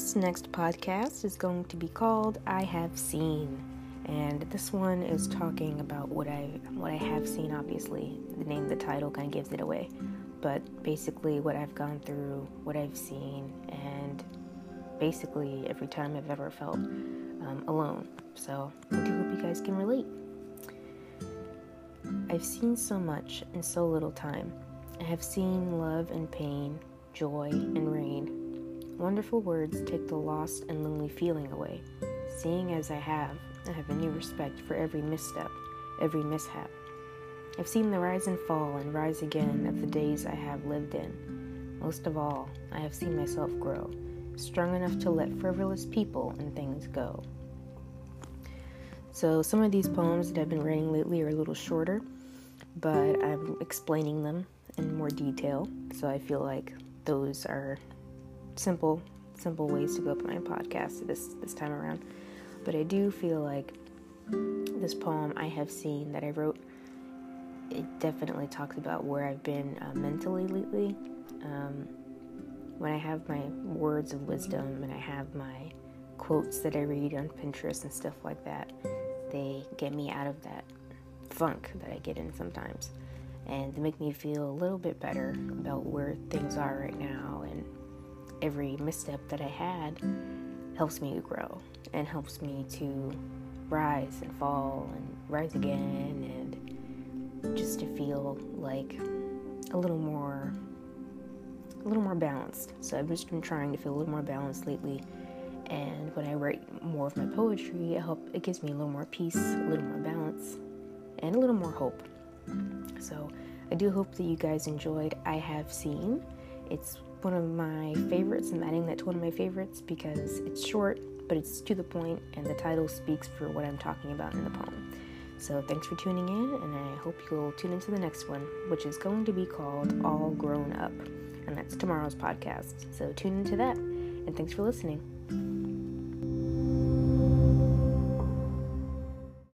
This next podcast is going to be called I Have Seen. And this one is talking about what I what I have seen obviously. The name the title kind of gives it away. But basically what I've gone through, what I've seen and basically every time I've ever felt um, alone. So I do hope you guys can relate. I've seen so much in so little time. I have seen love and pain, joy and rain. Wonderful words take the lost and lonely feeling away. Seeing as I have, I have a new respect for every misstep, every mishap. I've seen the rise and fall and rise again of the days I have lived in. Most of all, I have seen myself grow, strong enough to let frivolous people and things go. So, some of these poems that I've been writing lately are a little shorter, but I'm explaining them in more detail. So, I feel like those are simple, simple ways to go up my podcast this this time around. But I do feel like this poem I have seen that I wrote, it definitely talks about where I've been uh, mentally lately. Um, when I have my words of wisdom and I have my quotes that I read on Pinterest and stuff like that, they get me out of that funk that I get in sometimes. And they make me feel a little bit better about where things are right now. And every misstep that I had helps me to grow and helps me to rise and fall and rise again and just to feel like a little more a little more balanced. So I've just been trying to feel a little more balanced lately and when I write more of my poetry, it help it gives me a little more peace, a little more balance, and a little more hope. So I do hope that you guys enjoyed I Have Seen. It's one of my favorites. I'm adding that to one of my favorites because it's short, but it's to the point, and the title speaks for what I'm talking about in the poem. So thanks for tuning in, and I hope you'll tune into the next one, which is going to be called All Grown Up. And that's tomorrow's podcast. So tune into that, and thanks for listening.